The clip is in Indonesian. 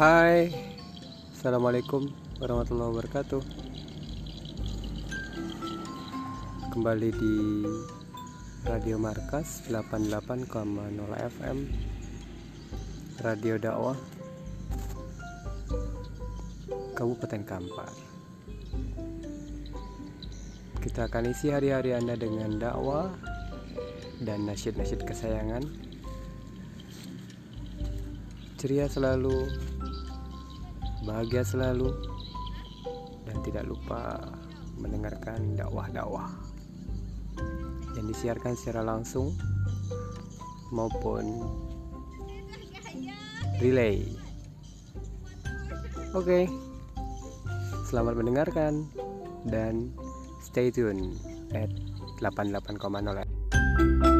Hai. Assalamualaikum warahmatullahi wabarakatuh. Kembali di Radio Markas 88,0 FM Radio dakwah Kabupaten Kampar. Kita akan isi hari-hari Anda dengan dakwah dan nasyid-nasyid kesayangan. Ceria selalu bahagia selalu dan tidak lupa mendengarkan dakwah-dakwah yang disiarkan secara langsung maupun relay. Oke selamat mendengarkan dan stay tune at 88,0